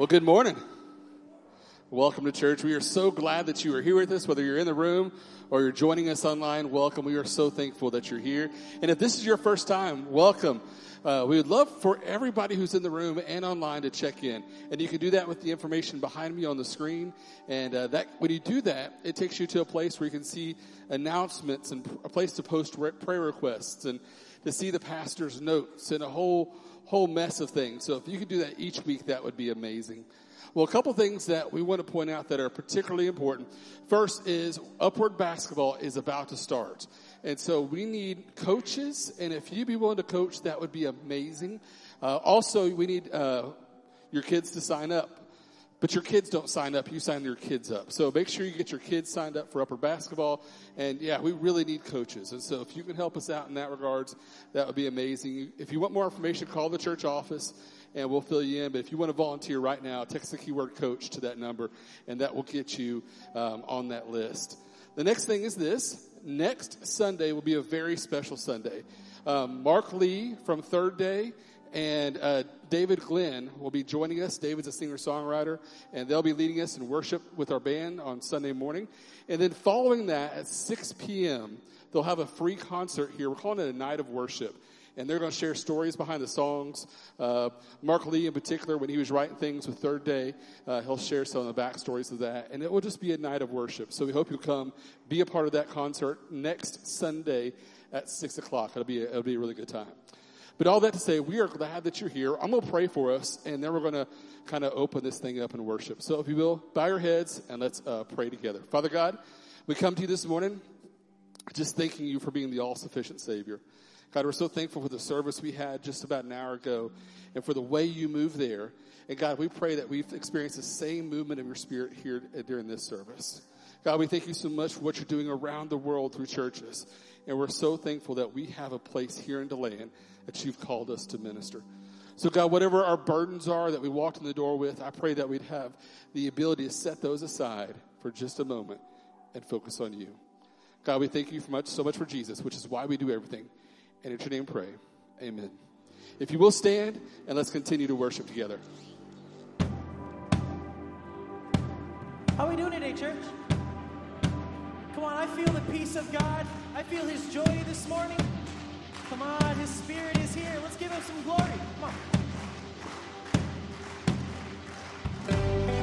Well, good morning. Welcome to church. We are so glad that you are here with us, whether you're in the room or you're joining us online. Welcome. We are so thankful that you're here. And if this is your first time, welcome. Uh, we would love for everybody who's in the room and online to check in. And you can do that with the information behind me on the screen. And uh, that when you do that, it takes you to a place where you can see announcements and a place to post prayer requests and to see the pastor's notes and a whole whole mess of things. So if you could do that each week, that would be amazing. Well, a couple things that we want to point out that are particularly important. First is Upward Basketball is about to start. And so we need coaches, and if you'd be willing to coach, that would be amazing. Uh, also, we need uh, your kids to sign up. But your kids don't sign up, you sign your kids up. So make sure you get your kids signed up for Upward basketball. And yeah, we really need coaches. And so if you can help us out in that regards, that would be amazing. If you want more information, call the church office and we'll fill you in. But if you want to volunteer right now, text the keyword coach to that number and that will get you um, on that list. The next thing is this. Next Sunday will be a very special Sunday. Um, Mark Lee from Third Day and uh, David Glenn will be joining us. David's a singer songwriter, and they'll be leading us in worship with our band on Sunday morning. And then following that at 6 p.m., they'll have a free concert here. We're calling it a night of worship. And they're going to share stories behind the songs. Uh, Mark Lee, in particular, when he was writing things with Third Day, uh, he'll share some of the backstories of that. And it will just be a night of worship. So we hope you'll come be a part of that concert next Sunday at 6 o'clock. It'll be a, it'll be a really good time. But all that to say, we are glad that you're here. I'm going to pray for us, and then we're going to kind of open this thing up in worship. So if you will, bow your heads and let's uh, pray together. Father God, we come to you this morning just thanking you for being the all sufficient Savior. God, we're so thankful for the service we had just about an hour ago and for the way you move there. And God, we pray that we've experienced the same movement of your spirit here during this service. God, we thank you so much for what you're doing around the world through churches. And we're so thankful that we have a place here in DeLand that you've called us to minister. So, God, whatever our burdens are that we walked in the door with, I pray that we'd have the ability to set those aside for just a moment and focus on you. God, we thank you much, so much for Jesus, which is why we do everything. And in your name pray. Amen. If you will stand and let's continue to worship together. How are we doing today, church? Come on, I feel the peace of God. I feel His joy this morning. Come on, His Spirit is here. Let's give Him some glory. Come on.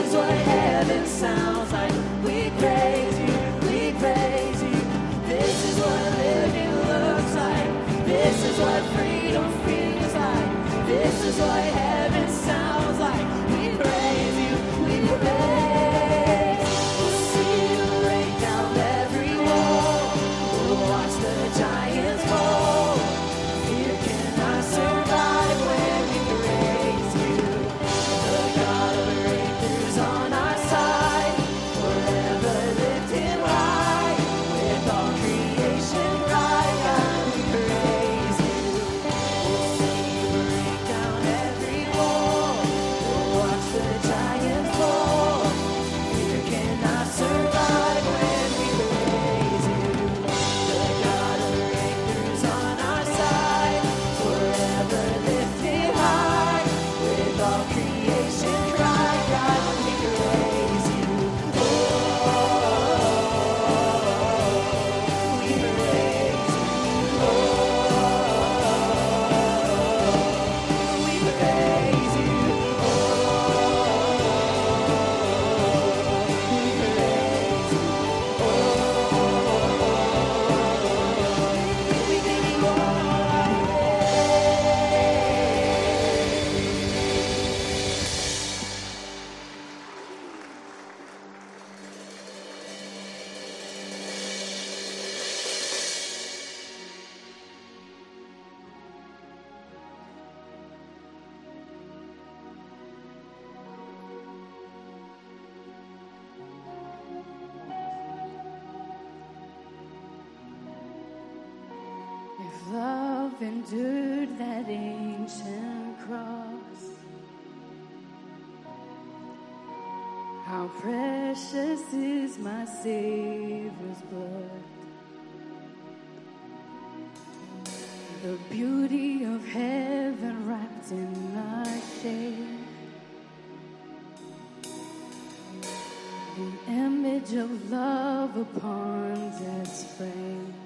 Is what heaven sounds like. We praise endured that ancient cross. How precious is my Savior's blood. The beauty of heaven wrapped in my shade. The image of love upon death's frame.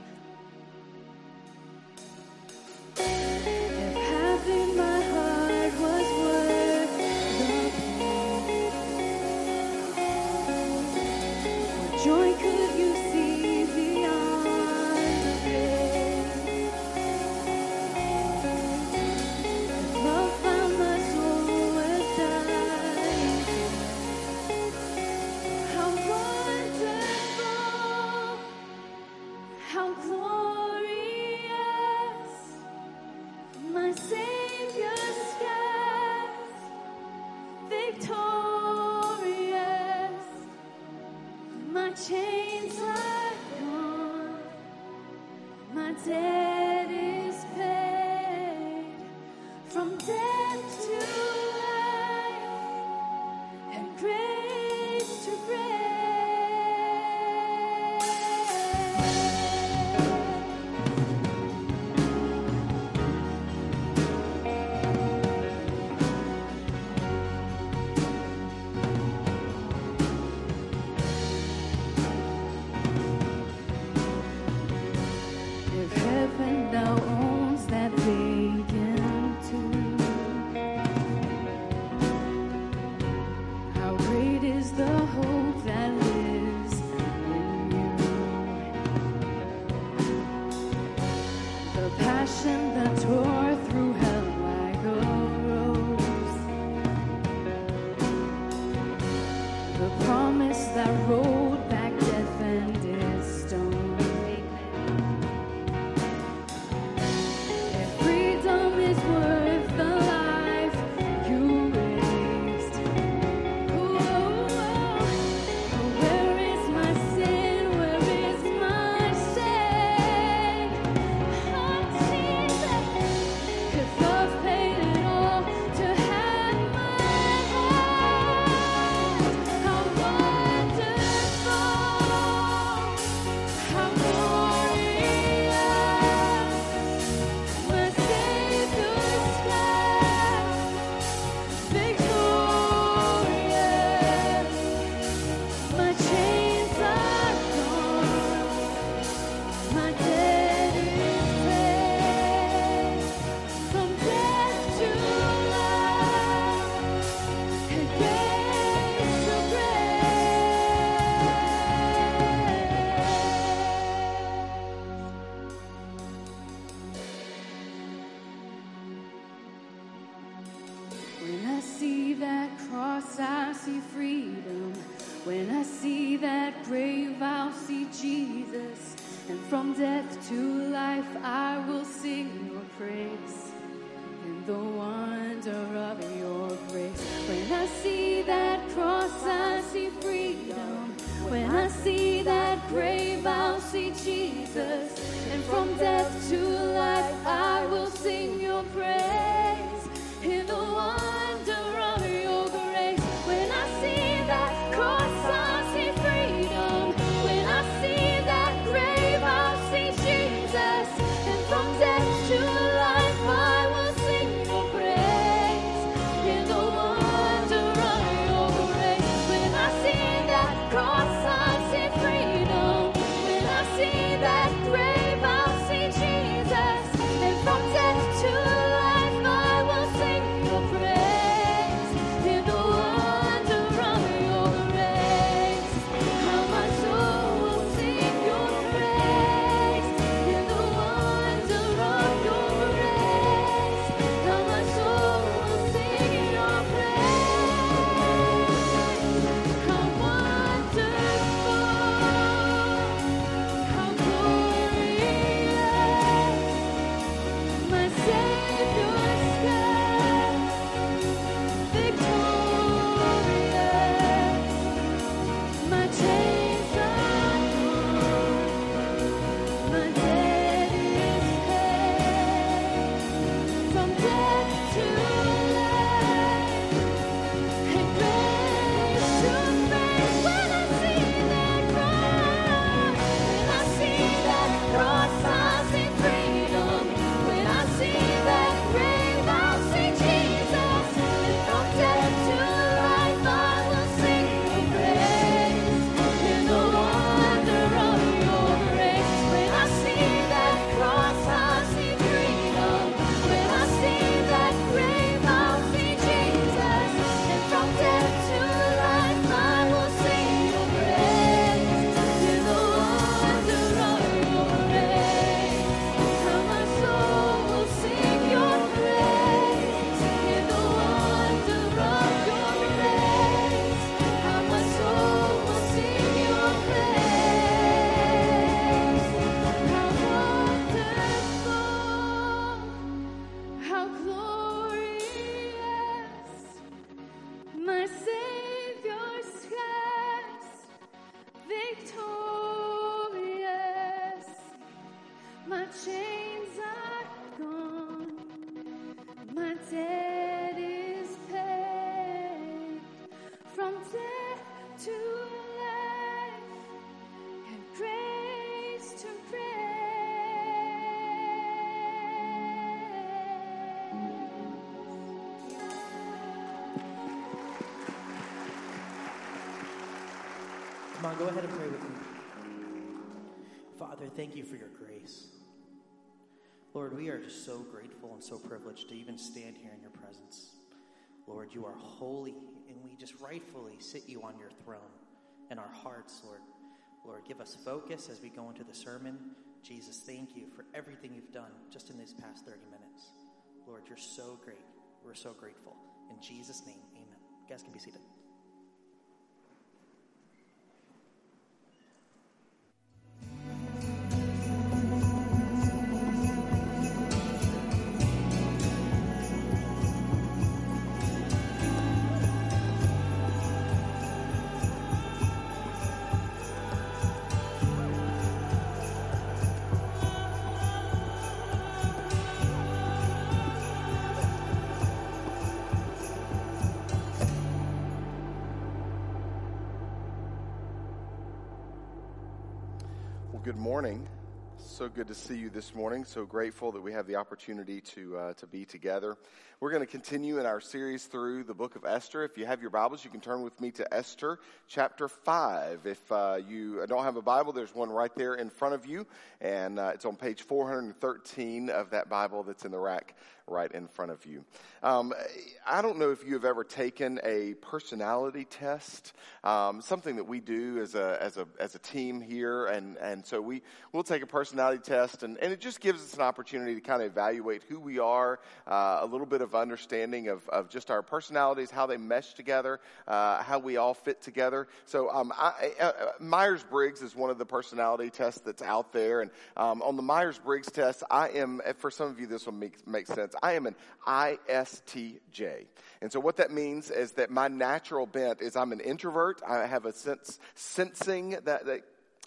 Go ahead and pray with me. Father, thank you for your grace. Lord, we are just so grateful and so privileged to even stand here in your presence. Lord, you are holy, and we just rightfully sit you on your throne in our hearts, Lord. Lord, give us focus as we go into the sermon. Jesus, thank you for everything you've done just in these past 30 minutes. Lord, you're so great. We're so grateful. In Jesus' name, amen. You guys can be seated. Good morning. So good to see you this morning. So grateful that we have the opportunity to uh, to be together. We're going to continue in our series through the book of Esther. If you have your Bibles, you can turn with me to Esther chapter five. If uh, you don't have a Bible, there's one right there in front of you, and uh, it's on page 413 of that Bible that's in the rack right in front of you. Um, I don't know if you have ever taken a personality test, um, something that we do as a, as a, as a team here. And, and so we, we'll take a personality test and, and it just gives us an opportunity to kind of evaluate who we are, uh, a little bit of understanding of, of just our personalities, how they mesh together, uh, how we all fit together. So, um, I, uh, Myers-Briggs is one of the personality tests that's out there. And, um, on the Myers-Briggs test, I am, for some of you, this will make, make sense. I am an ISTJ. And so what that means is that my natural bent is I'm an introvert. I have a sense, sensing that, that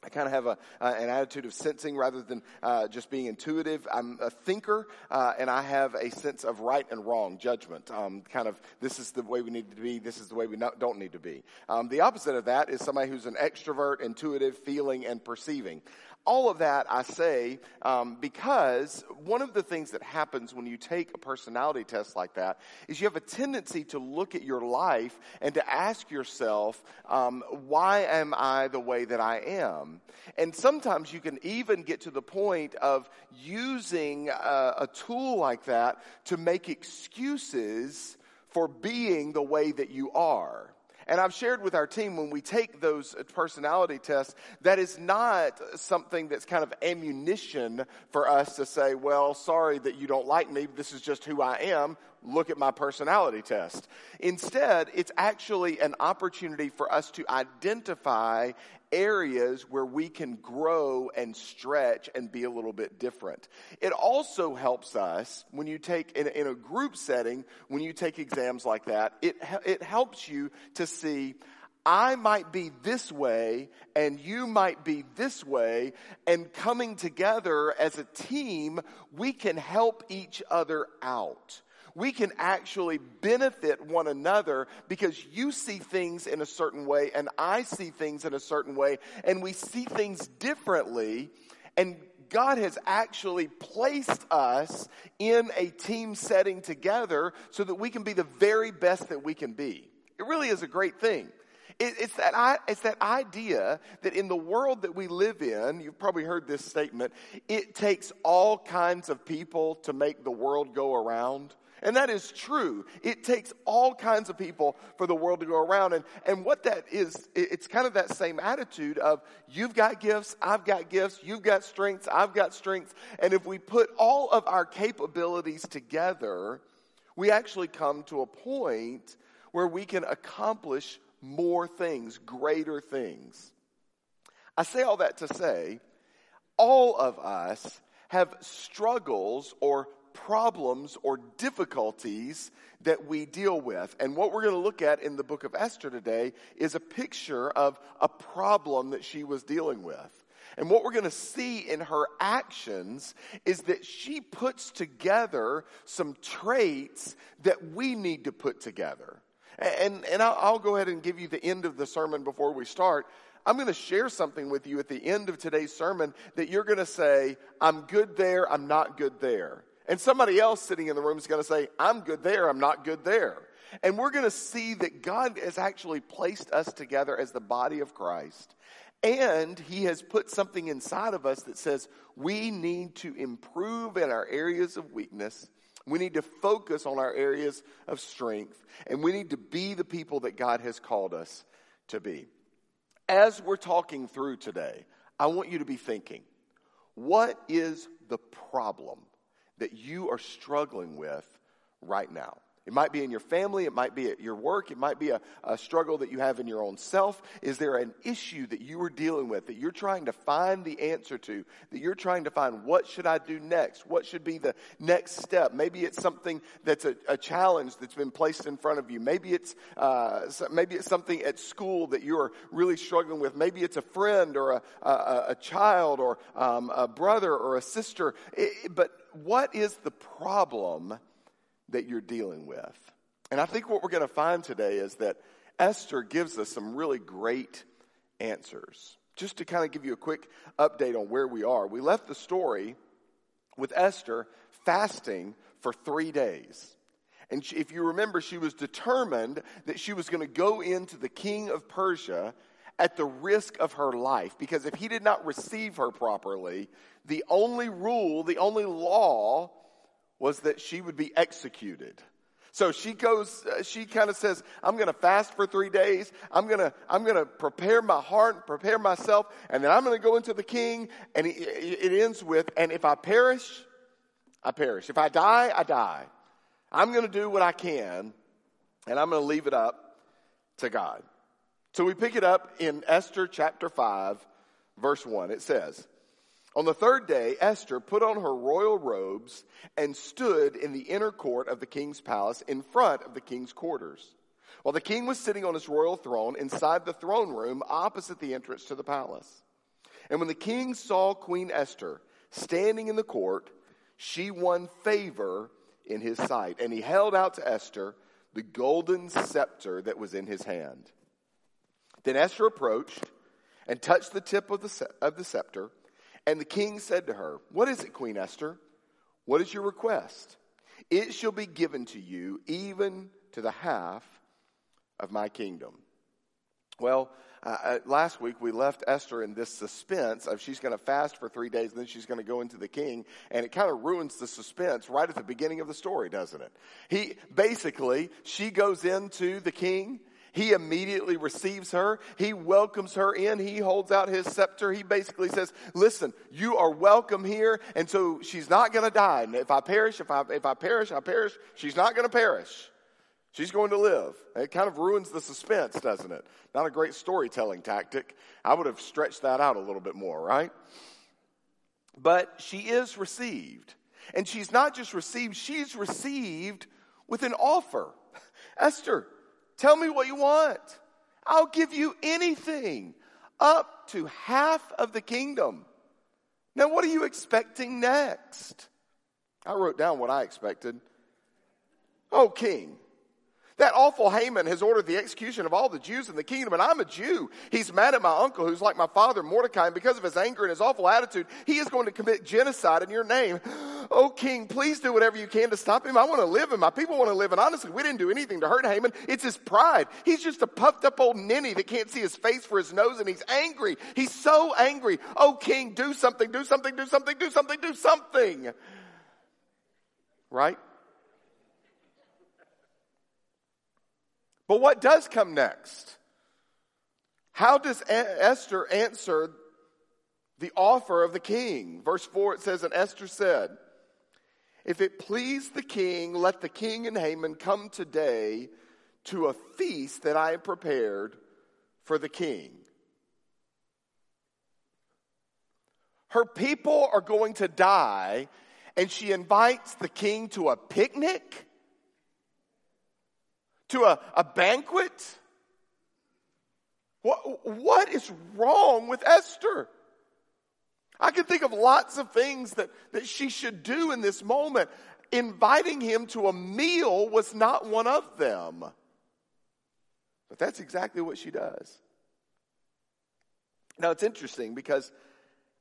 I kind of have a, uh, an attitude of sensing rather than uh, just being intuitive. I'm a thinker, uh, and I have a sense of right and wrong judgment. Um, kind of, this is the way we need to be. This is the way we not, don't need to be. Um, the opposite of that is somebody who's an extrovert, intuitive, feeling, and perceiving all of that I say um, because one of the things that happens when you take a personality test like that is you have a tendency to look at your life and to ask yourself, um, why am I the way that I am? And sometimes you can even get to the point of using a, a tool like that to make excuses for being the way that you are. And I've shared with our team when we take those uh, personality tests, that is not something that's kind of ammunition for us to say, well, sorry that you don't like me. This is just who I am. Look at my personality test. Instead, it's actually an opportunity for us to identify areas where we can grow and stretch and be a little bit different. It also helps us when you take in, in a group setting, when you take exams like that, it, it helps you to see, I might be this way and you might be this way and coming together as a team, we can help each other out. We can actually benefit one another because you see things in a certain way and I see things in a certain way and we see things differently and God has actually placed us in a team setting together so that we can be the very best that we can be. It really is a great thing. It, it's, that, it's that idea that in the world that we live in, you've probably heard this statement, it takes all kinds of people to make the world go around. And that is true. It takes all kinds of people for the world to go around. And, and what that is, it's kind of that same attitude of you've got gifts, I've got gifts, you've got strengths, I've got strengths. And if we put all of our capabilities together, we actually come to a point where we can accomplish more things, greater things. I say all that to say, all of us have struggles or problems or difficulties that we deal with. And what we're going to look at in the book of Esther today is a picture of a problem that she was dealing with. And what we're going to see in her actions is that she puts together some traits that we need to put together. And, and I'll, I'll go ahead and give you the end of the sermon before we start. I'm going to share something with you at the end of today's sermon that you're going to say, I'm good there, I'm not good there. And somebody else sitting in the room is going to say, I'm good there, I'm not good there. And we're going to see that God has actually placed us together as the body of Christ. And He has put something inside of us that says we need to improve in our areas of weakness. We need to focus on our areas of strength. And we need to be the people that God has called us to be. As we're talking through today, I want you to be thinking, what is the problem that you are struggling with right now? It might be in your family, it might be at your work, it might be a, a, struggle that you have in your own self. Is there an issue that you are dealing with that you're trying to find the answer to? That you're trying to find what should I do next? What should be the next step? Maybe it's something that's a, a challenge that's been placed in front of you. Maybe it's uh, maybe it's something at school that you're really struggling with. Maybe it's a friend or a, a, a child or um, a brother or a sister. It, but what is the problem? That you're dealing with. And I think what we're going to find today is that Esther gives us some really great answers. Just to kind of give you a quick update on where we are, we left the story with Esther fasting for three days. And she, if you remember, she was determined that she was going to go into the king of Persia at the risk of her life. Because if he did not receive her properly, the only rule, the only law was that she would be executed. So she goes, uh, she kind of says, I'm going to fast for three days. I'm going to, I'm going to prepare my heart, prepare myself, and then I'm going to go into the king. And it ends with, and if I perish, I perish. If I die, I die. I'm going to do what I can, and I'm going to leave it up to God. So we pick it up in Esther chapter 5, verse 1. It says, on the third day, Esther put on her royal robes and stood in the inner court of the king's palace in front of the king's quarters. While the king was sitting on his royal throne inside the throne room opposite the entrance to the palace. And when the king saw Queen Esther standing in the court, she won favor in his sight. And he held out to Esther the golden scepter that was in his hand. Then Esther approached and touched the tip of the, of the scepter and the king said to her, What is it, Queen Esther? What is your request? It shall be given to you, even to the half of my kingdom. Well, uh, uh last week we left Esther in this suspense of she's going to fast for three days and then she's going to go into the king. And it kind of ruins the suspense right at the beginning of the story, doesn't it? He basically, she goes into the king he immediately receives her. He welcomes her in. He holds out his scepter. He basically says, listen, you are welcome here. And so she's not going to die. And if I perish, if I, if I perish, I perish. She's not going to perish. She's going to live. It kind of ruins the suspense, doesn't it? Not a great storytelling tactic. I would have stretched that out a little bit more, right? But she is received. And she's not just received, she's received with an offer. Esther, Tell me what you want. I'll give you anything up to half of the kingdom. Now, what are you expecting next? I wrote down what I expected. Oh, king, that awful Haman has ordered the execution of all the Jews in the kingdom, and I'm a Jew. He's mad at my uncle, who's like my father Mordecai, and because of his anger and his awful attitude, he is going to commit genocide in your name. Oh, king, please do whatever you can to stop him. I want to live, and my people want to live. And honestly, we didn't do anything to hurt Haman. It's his pride. He's just a puffed up old ninny that can't see his face for his nose, and he's angry. He's so angry. Oh, king, do something, do something, do something, do something, do something. Right? But what does come next? How does Esther answer the offer of the king? Verse 4 it says, And Esther said, If it please the king, let the king and Haman come today to a feast that I have prepared for the king. Her people are going to die, and she invites the king to a picnic? to a, a banquet? What, what is wrong with Esther? I can think of lots of things that, that she should do in this moment. Inviting him to a meal was not one of them. But that's exactly what she does. Now, it's interesting because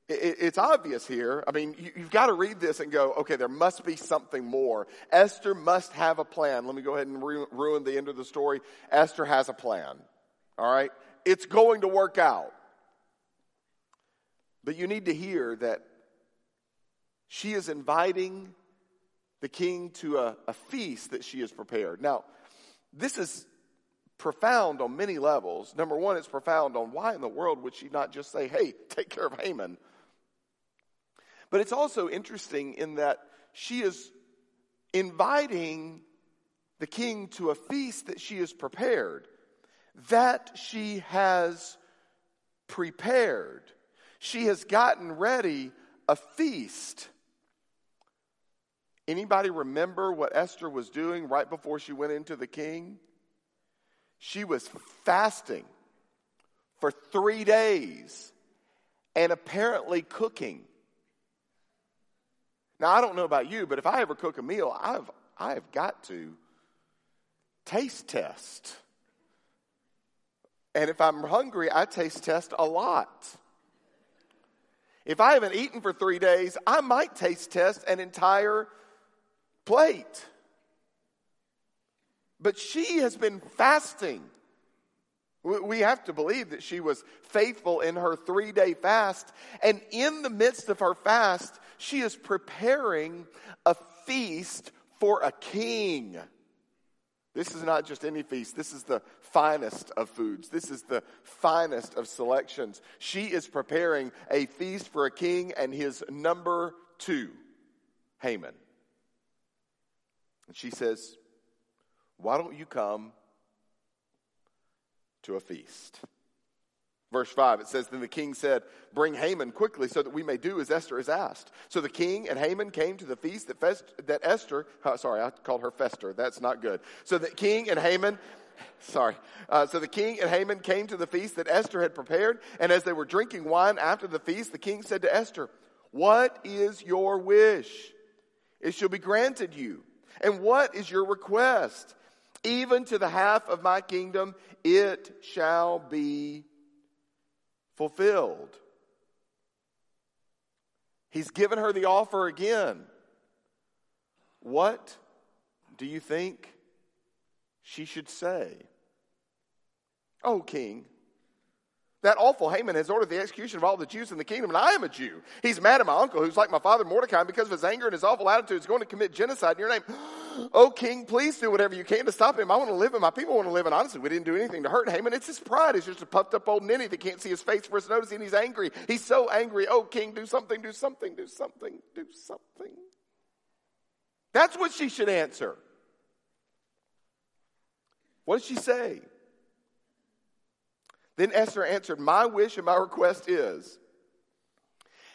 it's obvious here. I mean, you've got to read this and go, okay, there must be something more. Esther must have a plan. Let me go ahead and ruin the end of the story. Esther has a plan. All right? It's going to work out. But you need to hear that she is inviting the king to a, a feast that she has prepared. Now, this is profound on many levels. Number one, it's profound on why in the world would she not just say, hey, take care of Haman? But it's also interesting in that she is inviting the king to a feast that she has prepared, that she has prepared. She has gotten ready a feast. Anybody remember what Esther was doing right before she went into the king? She was fasting for three days and apparently cooking. Now, I don't know about you, but if I ever cook a meal, I've, I've got to taste test. And if I'm hungry, I taste test a lot. If I haven't eaten for three days, I might taste test an entire plate. But she has been fasting. We have to believe that she was faithful in her three day fast. And in the midst of her fast, she is preparing a feast for a king. This is not just any feast. This is the finest of foods. This is the finest of selections. She is preparing a feast for a king and his number two, Haman. And she says, Why don't you come to a feast? Verse 5, it says, Then the king said, Bring Haman quickly so that we may do as Esther has asked. So the king and Haman came to the feast that, Fest, that Esther, uh, sorry, I called her Fester. That's not good. So the king and Haman, sorry. Uh, so the king and Haman came to the feast that Esther had prepared. And as they were drinking wine after the feast, the king said to Esther, What is your wish? It shall be granted you. And what is your request? Even to the half of my kingdom, it shall be fulfilled. He's given her the offer again. What do you think she should say? Oh, king, that awful Haman has ordered the execution of all the Jews in the kingdom, and I am a Jew. He's mad at my uncle, who's like my father Mordecai, because of his anger and his awful attitude, is going to commit genocide in your name. Oh, king, please do whatever you can to stop him. I want to live, and my people want to live. And honestly, we didn't do anything to hurt Haman. It's his pride. He's just a puffed up old ninny that can't see his face for his nose, and he's angry. He's so angry. Oh, king, do something, do something, do something, do something. That's what she should answer. What does she say? Then Esther answered, My wish and my request is,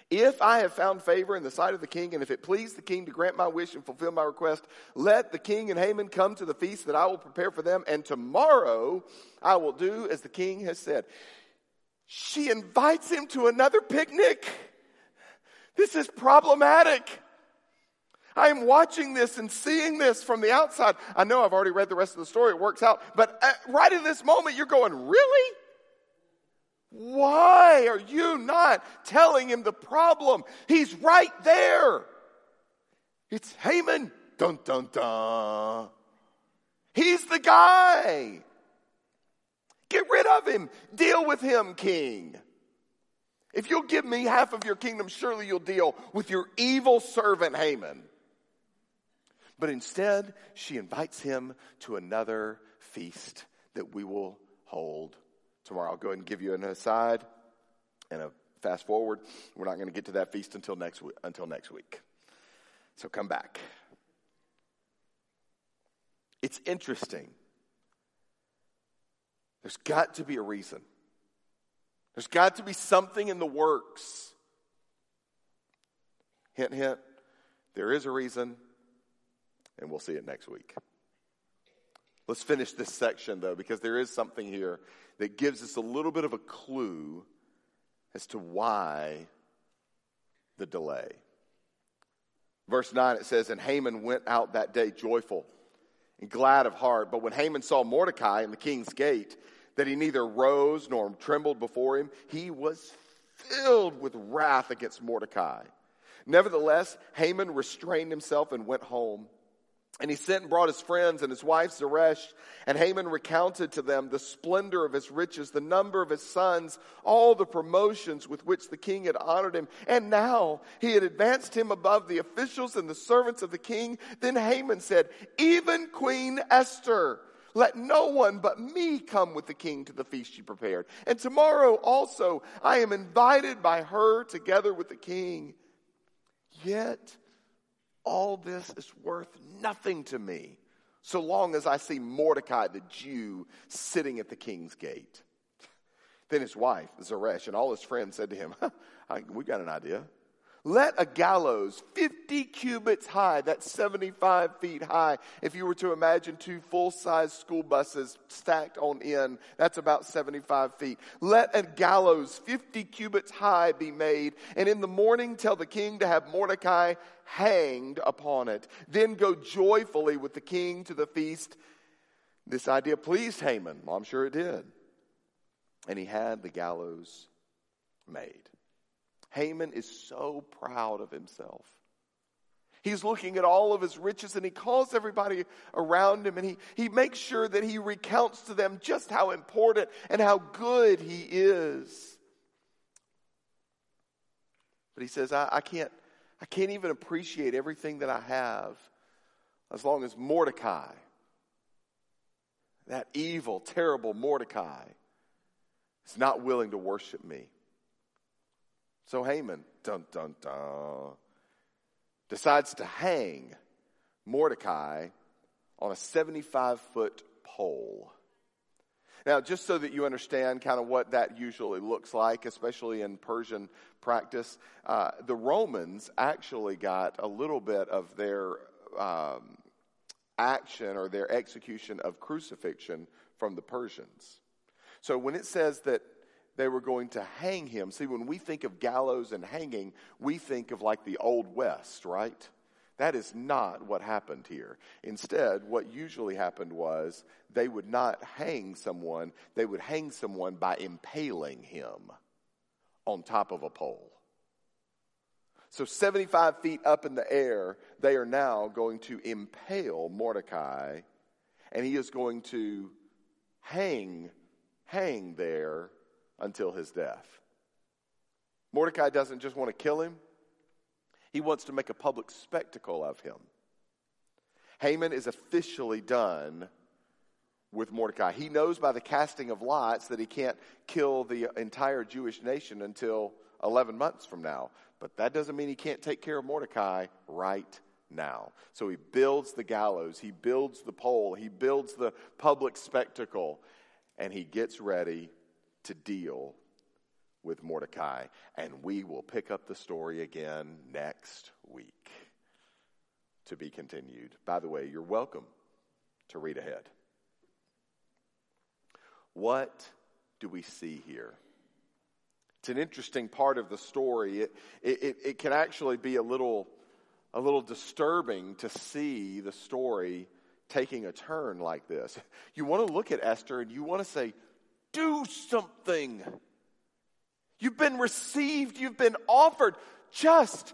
if I have found favor in the sight of the king, and if it please the king to grant my wish and fulfill my request, let the king and Haman come to the feast that I will prepare for them, and tomorrow I will do as the king has said. She invites him to another picnic. This is problematic. I am watching this and seeing this from the outside. I know I've already read the rest of the story. It works out. But right in this moment, you're going, really? Why are you not telling him the problem? He's right there. It's Haman. Dun, dun, dun. He's the guy. Get rid of him. Deal with him, king. If you'll give me half of your kingdom, surely you'll deal with your evil servant Haman. But instead, she invites him to another feast that we will hold tomorrow. I'll go ahead and give you an aside and a fast forward. We're not going to get to that feast until next until next week. So come back. It's interesting. There's got to be a reason. There's got to be something in the works. Hint, hint. There is a reason, and we'll see it next week. Let's finish this section, though, because there is something here that gives us a little bit of a clue as to why the delay. Verse 9, it says, And Haman went out that day joyful and glad of heart. But when Haman saw Mordecai in the king's gate, that he neither rose nor trembled before him, he was filled with wrath against Mordecai. Nevertheless, Haman restrained himself and went home. And he sent and brought his friends and his wife Zeresh, and Haman recounted to them the splendor of his riches, the number of his sons, all the promotions with which the king had honored him. And now he had advanced him above the officials and the servants of the king. Then Haman said, Even Queen Esther, let no one but me come with the king to the feast she prepared. And tomorrow also I am invited by her together with the king. Yet all this is worth nothing to me so long as I see Mordecai the Jew sitting at the king's gate. Then his wife, Zeresh, and all his friends said to him, We got an idea. Let a gallows 50 cubits high, that's 75 feet high. If you were to imagine two full size school buses stacked on end, that's about 75 feet. Let a gallows 50 cubits high be made, and in the morning tell the king to have Mordecai hanged upon it. Then go joyfully with the king to the feast. This idea pleased Haman. Well, I'm sure it did. And he had the gallows made. Haman is so proud of himself. He's looking at all of his riches and he calls everybody around him and he, he makes sure that he recounts to them just how important and how good he is. But he says, I, I can't, I can't even appreciate everything that I have as long as Mordecai, that evil, terrible Mordecai, is not willing to worship me. So Haman, dun dun dun, decides to hang Mordecai on a 75 foot pole. Now, just so that you understand kind of what that usually looks like, especially in Persian practice, uh, the Romans actually got a little bit of their um, action or their execution of crucifixion from the Persians. So when it says that they were going to hang him. See, when we think of gallows and hanging, we think of like the Old West, right? That is not what happened here. Instead, what usually happened was they would not hang someone, they would hang someone by impaling him on top of a pole. So, 75 feet up in the air, they are now going to impale Mordecai, and he is going to hang, hang there until his death. Mordecai doesn't just want to kill him, he wants to make a public spectacle of him. Haman is officially done with Mordecai. He knows by the casting of lots that he can't kill the entire Jewish nation until 11 months from now. But that doesn't mean he can't take care of Mordecai right now. So he builds the gallows, he builds the pole, he builds the public spectacle, and he gets ready to deal with Mordecai. And we will pick up the story again next week to be continued. By the way, you're welcome to read ahead. What do we see here? It's an interesting part of the story. It, it, it can actually be a little a little disturbing to see the story taking a turn like this. You want to look at Esther and you want to say, do something. You've been received, you've been offered. Just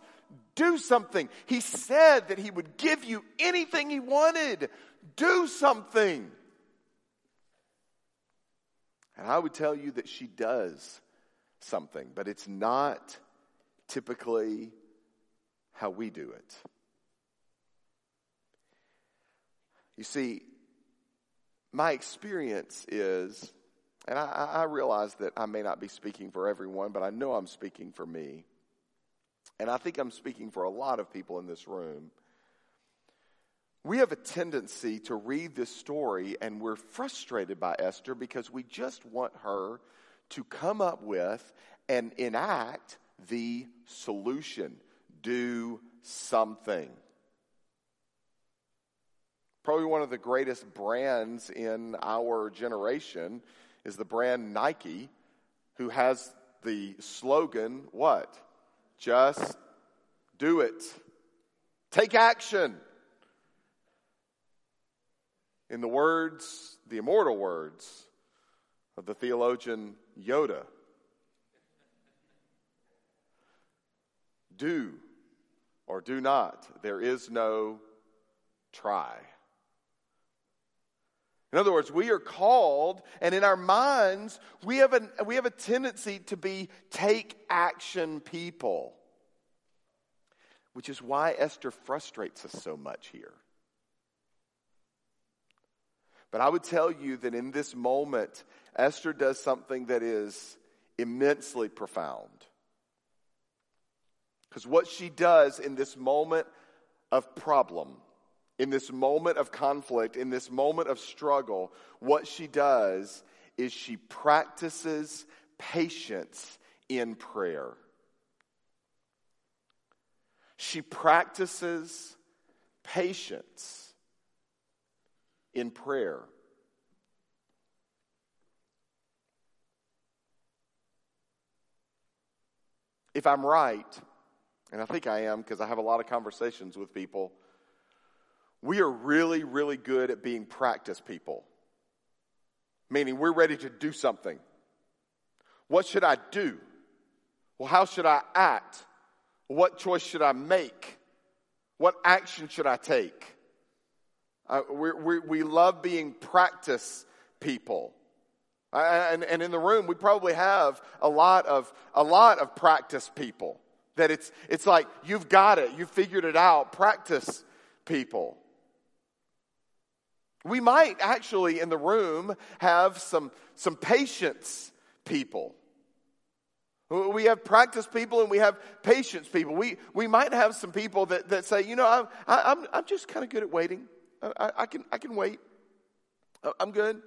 do something. He said that he would give you anything he wanted. Do something. And I would tell you that she does something, but it's not typically how we do it. You see, my experience is, and I, I, realize that I may not be speaking for everyone, but I know I'm speaking for me. And I think I'm speaking for a lot of people in this room. We have a tendency to read this story and we're frustrated by Esther because we just want her to come up with and enact the solution. Do something. Probably one of the greatest brands in our generation is the brand Nike, who has the slogan, what? Just do it. Take action. In the words, the immortal words of the theologian Yoda, do or do not. There is no try. In other words, we are called, and in our minds, we have a, we have a tendency to be take action people, which is why Esther frustrates us so much here. But I would tell you that in this moment, Esther does something that is immensely profound. Because what she does in this moment of problem in this moment of conflict, in this moment of struggle, what she does is she practices patience in prayer. She practices patience in prayer. If I'm right, and I think I am because I have a lot of conversations with people we are really, really good at being practice people. Meaning we're ready to do something. What should I do? Well, how should I act? What choice should I make? What action should I take? Uh, we we we love being practice people. Uh, and, and in the room, we probably have a lot of, a lot of practice people. That it's, it's like, you've got it, you've figured it out, practice people. We might actually in the room have some, some patience people. We have practice people and we have patience people. We, we might have some people that, that say, you know, I'm, I, am I'm just kind of good at waiting. I, I, can, I can wait. I'm good.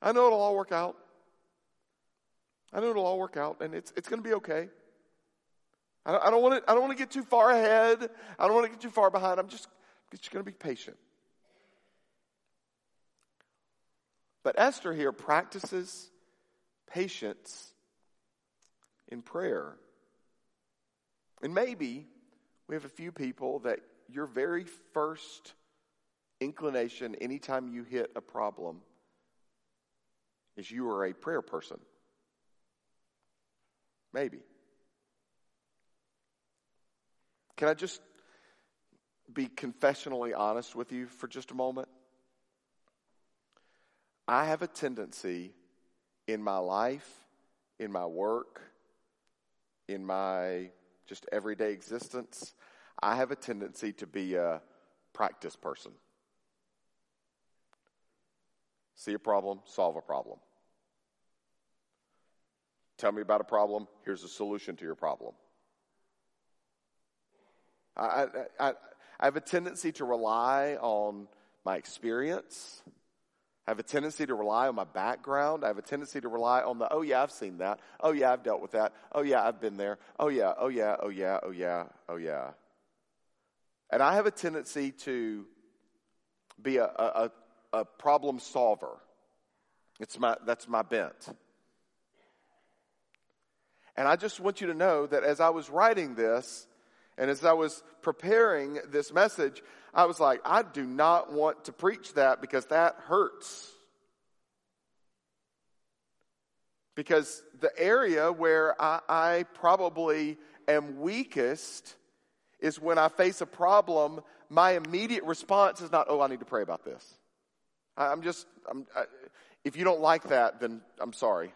I know it'll all work out. I know it'll all work out and it's, it's going to be okay. I don't want to, I don't want to get too far ahead. I don't want to get too far behind. I'm just, just going to be patient. But Esther here practices patience in prayer. And maybe we have a few people that your very first inclination anytime you hit a problem is you are a prayer person. Maybe. Can I just be confessionally honest with you for just a moment? I have a tendency in my life, in my work, in my just everyday existence, I have a tendency to be a practice person. See a problem, solve a problem. Tell me about a problem, here's a solution to your problem. I, I, I, I have a tendency to rely on my experience I have a tendency to rely on my background. I have a tendency to rely on the, oh yeah, I've seen that. Oh yeah, I've dealt with that. Oh yeah, I've been there. Oh yeah, oh yeah, oh yeah, oh yeah, oh yeah. And I have a tendency to be a, a, a problem solver. It's my, that's my bent. And I just want you to know that as I was writing this, And as I was preparing this message, I was like, I do not want to preach that because that hurts. Because the area where I, I probably am weakest is when I face a problem, my immediate response is not, oh, I need to pray about this. I, I'm just, I'm, I, if you don't like that, then I'm sorry.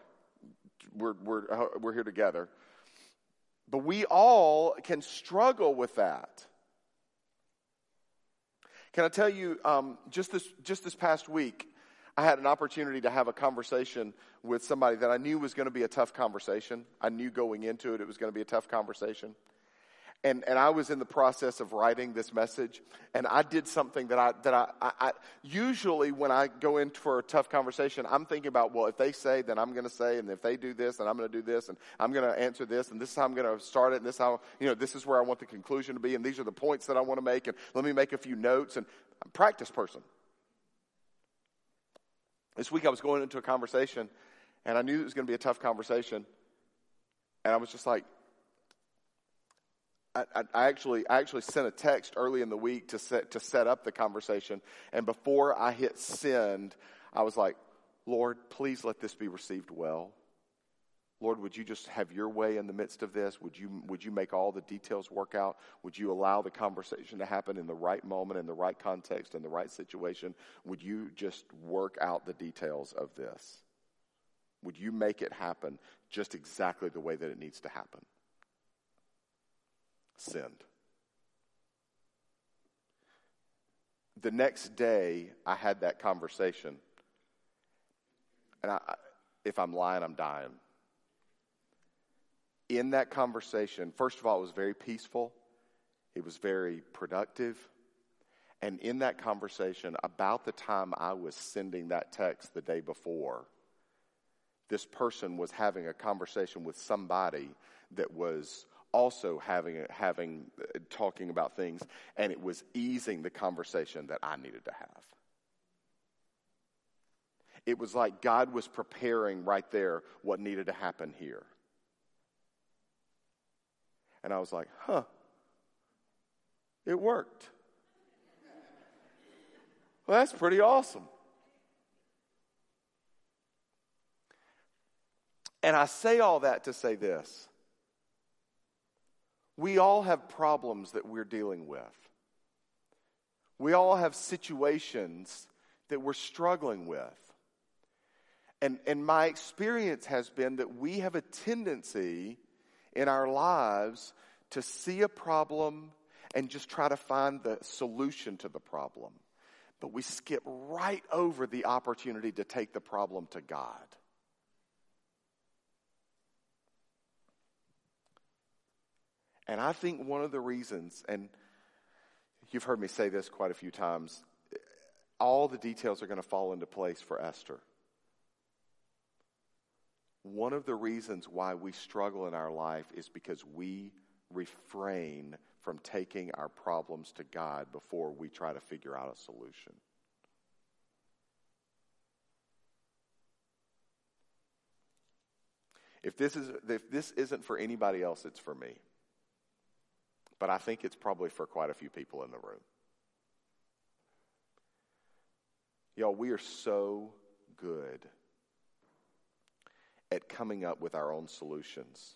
We're, we're, we're here together. But we all can struggle with that. Can I tell you, um, just this just this past week, I had an opportunity to have a conversation with somebody that I knew was going to be a tough conversation. I knew going into it it was going to be a tough conversation. And, and I was in the process of writing this message, and I did something that I, that I, I, I usually when I go in for a tough conversation, I'm thinking about, well, if they say, then I'm going to say, and if they do this, then I'm going to do this, and I'm going to answer this, and this is how I'm going to start it, and this how, you know, this is where I want the conclusion to be, and these are the points that I want to make, and let me make a few notes, and I'm a practice person. This week I was going into a conversation, and I knew it was going to be a tough conversation, and I was just like, I, I, actually I actually sent a text early in the week to set to set up the conversation, and before I hit send, I was like, "Lord, please let this be received well. Lord, would you just have your way in the midst of this? Would you would you make all the details work out? Would you allow the conversation to happen in the right moment, in the right context, in the right situation? Would you just work out the details of this? Would you make it happen just exactly the way that it needs to happen?" Sinned. The next day, I had that conversation. And I, if I'm lying, I'm dying. In that conversation, first of all, it was very peaceful, it was very productive. And in that conversation, about the time I was sending that text the day before, this person was having a conversation with somebody that was also having having uh, talking about things and it was easing the conversation that I needed to have. It was like God was preparing right there what needed to happen here. And I was like, "Huh. It worked." Well, that's pretty awesome. And I say all that to say this we all have problems that we're dealing with. We all have situations that we're struggling with. And, and my experience has been that we have a tendency in our lives to see a problem and just try to find the solution to the problem. But we skip right over the opportunity to take the problem to God. And I think one of the reasons, and you've heard me say this quite a few times, all the details are going to fall into place for Esther. One of the reasons why we struggle in our life is because we refrain from taking our problems to God before we try to figure out a solution. If this, is, if this isn't for anybody else, it's for me but I think it's probably for quite a few people in the room. Y'all, we are so good at coming up with our own solutions.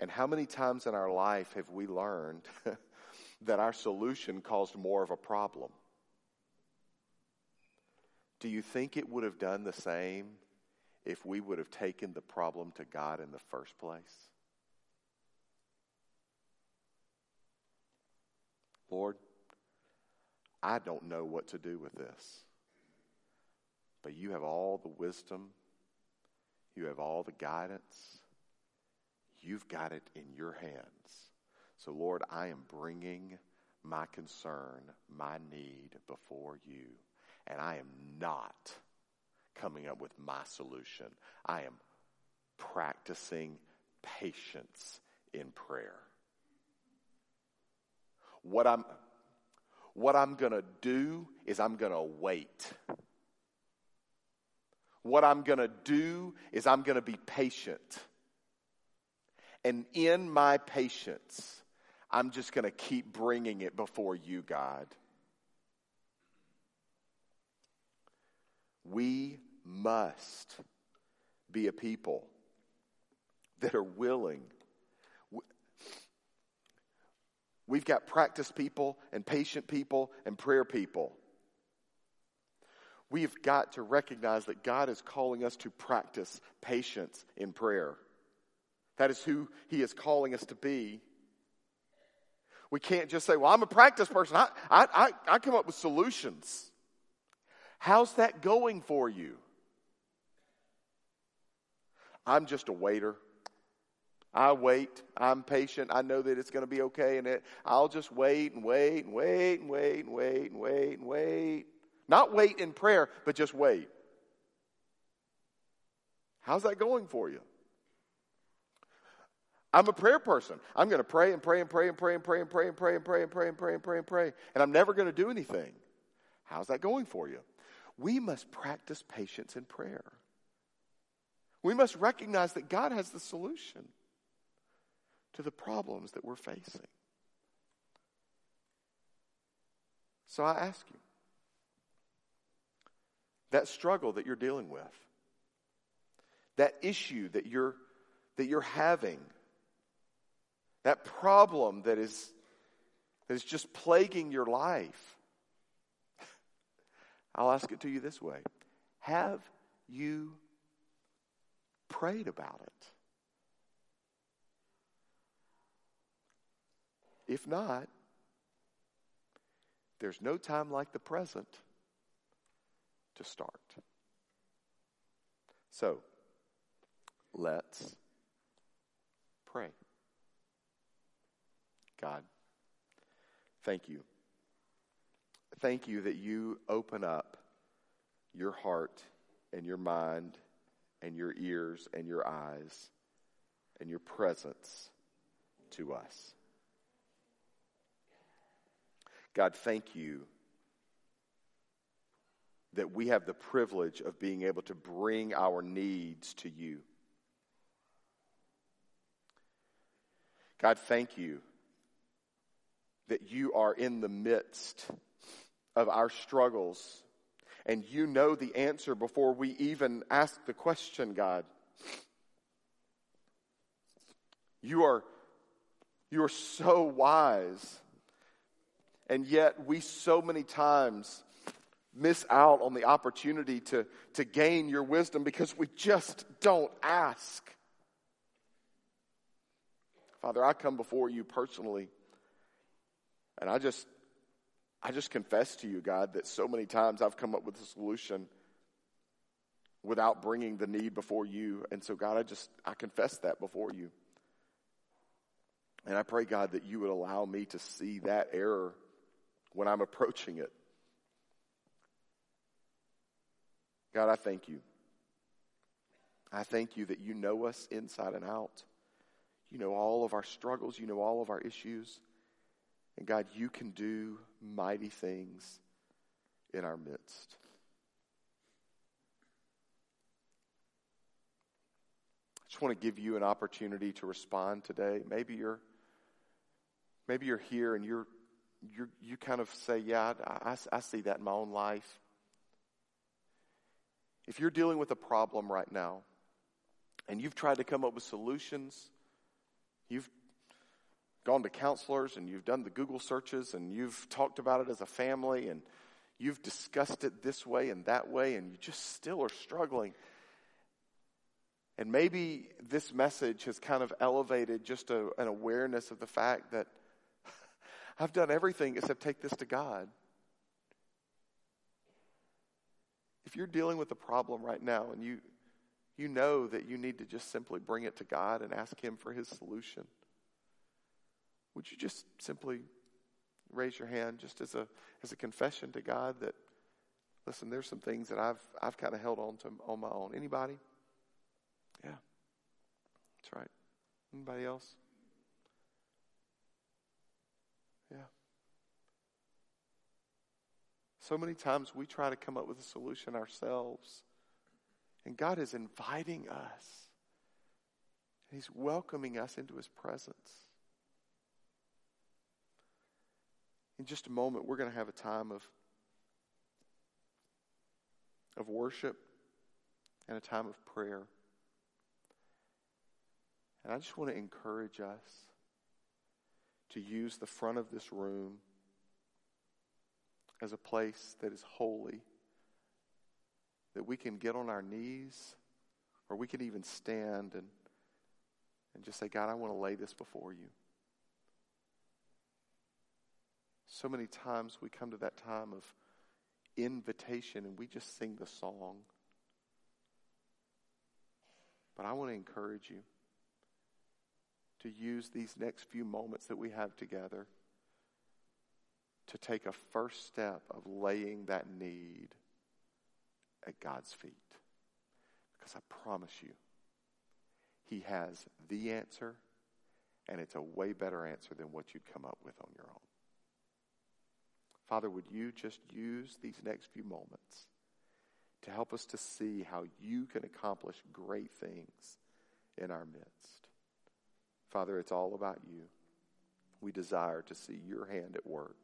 And how many times in our life have we learned that our solution caused more of a problem? Do you think it would have done the same if we would have taken the problem to God in the first place? Lord, I don't know what to do with this. But you have all the wisdom, you have all the guidance. You've got it in your hands. So, Lord, I am bringing my concern, my need before you. And I am not coming up with my solution. I am practicing patience in prayer what I'm what I'm going to do is I'm going to wait. What I'm going to do is I'm going to be patient. And in my patience, I'm just going to keep bringing it before you, God. We must be a people that are willing. We've got practice people and patient people and prayer people. We've got to recognize that God is calling us to practice patience in prayer. That is who He is calling us to be. We can't just say, Well, I'm a practice person. I, I, I, I come up with solutions. How's that going for you? I'm just a waiter. I wait. I'm patient. I know that it's going to be okay, and it, I'll just wait and wait and wait and wait and wait and wait and wait. Not wait in prayer, but just wait. How's that going for you? I'm a prayer person. I'm going to pray and pray and pray and pray and pray and pray and pray and pray and pray and pray and pray and pray, and I'm never going to do anything. How's that going for you? We must practice patience in prayer. We must recognize that God has the solution to the problems that we're facing. So I ask you that struggle that you're dealing with, that issue that you're, that you're having, that problem that is, that is just plaguing your life, I'll ask it to you this way Have you prayed about it? If not, there's no time like the present to start. So, let's pray. God, thank you. Thank you that you open up your heart and your mind and your ears and your eyes and your presence to us. God, thank you that we have the privilege of being able to bring our needs to you. God, thank you that you are in the midst of our struggles and you know the answer before we even ask the question, God. You are, you are so wise. And yet, we so many times miss out on the opportunity to, to gain your wisdom because we just don't ask. Father, I come before you personally, and I just I just confess to you, God, that so many times I've come up with a solution without bringing the need before you. And so, God, I just, I confess that before you. And I pray, God, that you would allow me to see that error when I'm approaching it. God, I thank you. I thank you that you know us inside and out. You know all of our struggles. You know all of our issues. And God, you can do mighty things in our midst. I just want to give you an opportunity to respond today. Maybe you're maybe you're here and you're you you kind of say, "Yeah, I, I, I see that in my own life." If you're dealing with a problem right now, and you've tried to come up with solutions, you've gone to counselors and you've done the Google searches and you've talked about it as a family and you've discussed it this way and that way and you just still are struggling. And maybe this message has kind of elevated just a, an awareness of the fact that I've done everything except take this to God. If you're dealing with a problem right now and you, you know that you need to just simply bring it to God and ask Him for His solution, would you just simply raise your hand just as a as a confession to God that listen, there's some things that I've I've kind of held on to on my own. Anybody? Yeah. That's right. Anybody else? So many times we try to come up with a solution ourselves. And God is inviting us He's welcoming us into his presence. In just a moment, we're going to have a time of, of worship and a time of prayer. And I just want to encourage us to use the front of this room as a place that is holy, that we can get on our knees, or we can even stand and, and just say, God, I want to lay this before you. So many times we come to that time of invitation and we just sing the song. But I want to encourage you to use these next few moments that we have together to take a first step of laying that need at God's feet. Because I promise you, He has the answer, and it's a way better answer than what you'd come up with on your own. Father, would you just use these next few moments to help us to see how you can accomplish great things in our midst? Father, it's all about you. We desire to see your hand at work.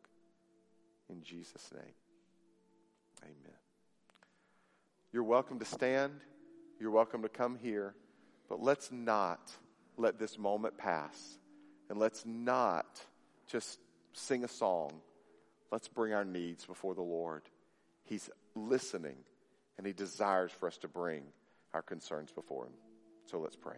In Jesus' name, amen. You're welcome to stand. You're welcome to come here. But let's not let this moment pass. And let's not just sing a song. Let's bring our needs before the Lord. He's listening and He desires for us to bring our concerns before Him. So let's pray.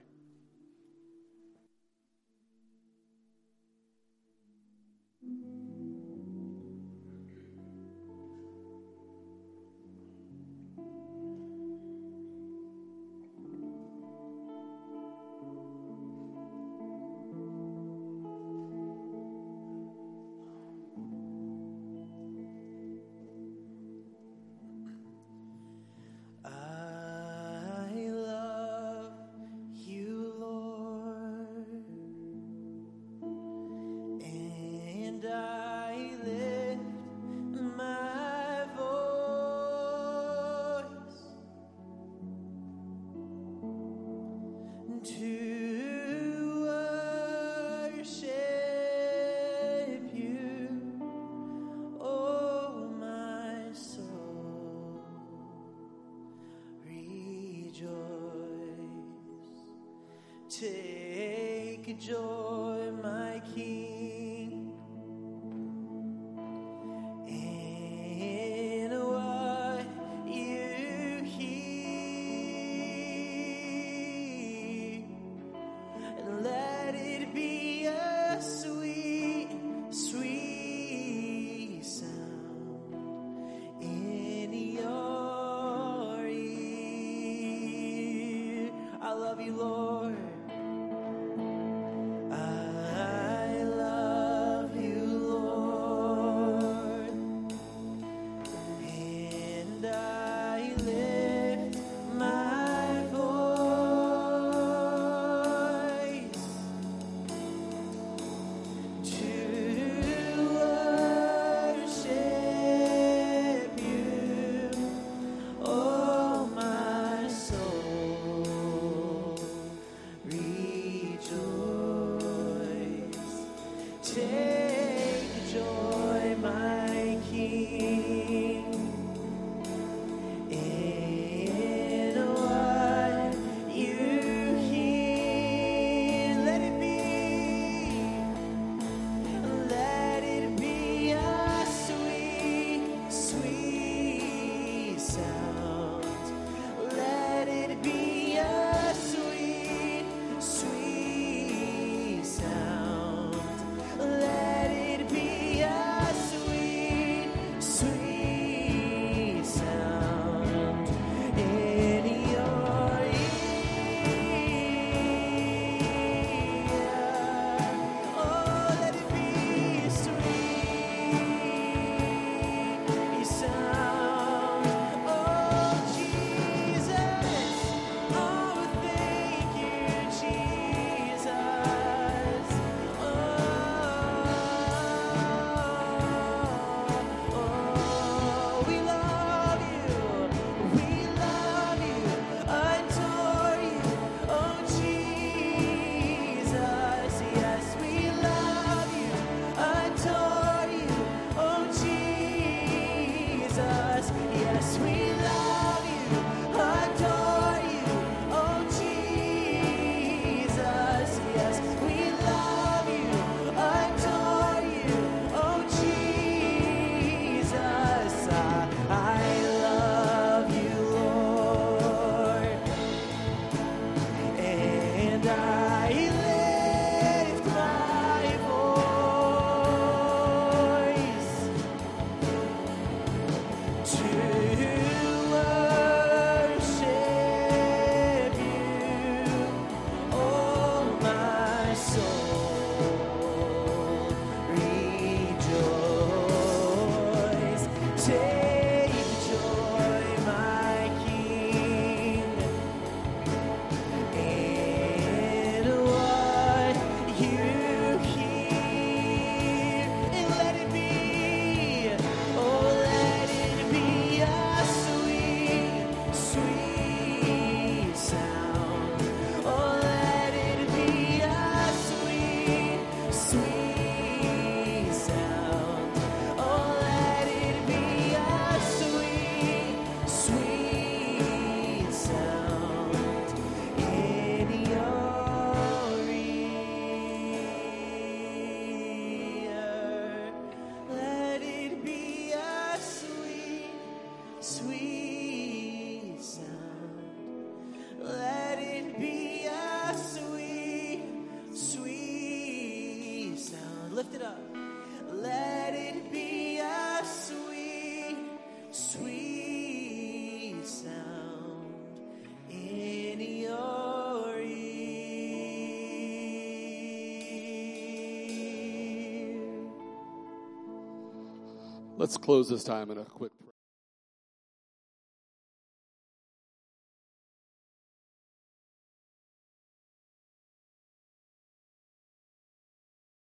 Let's close this time in a quick.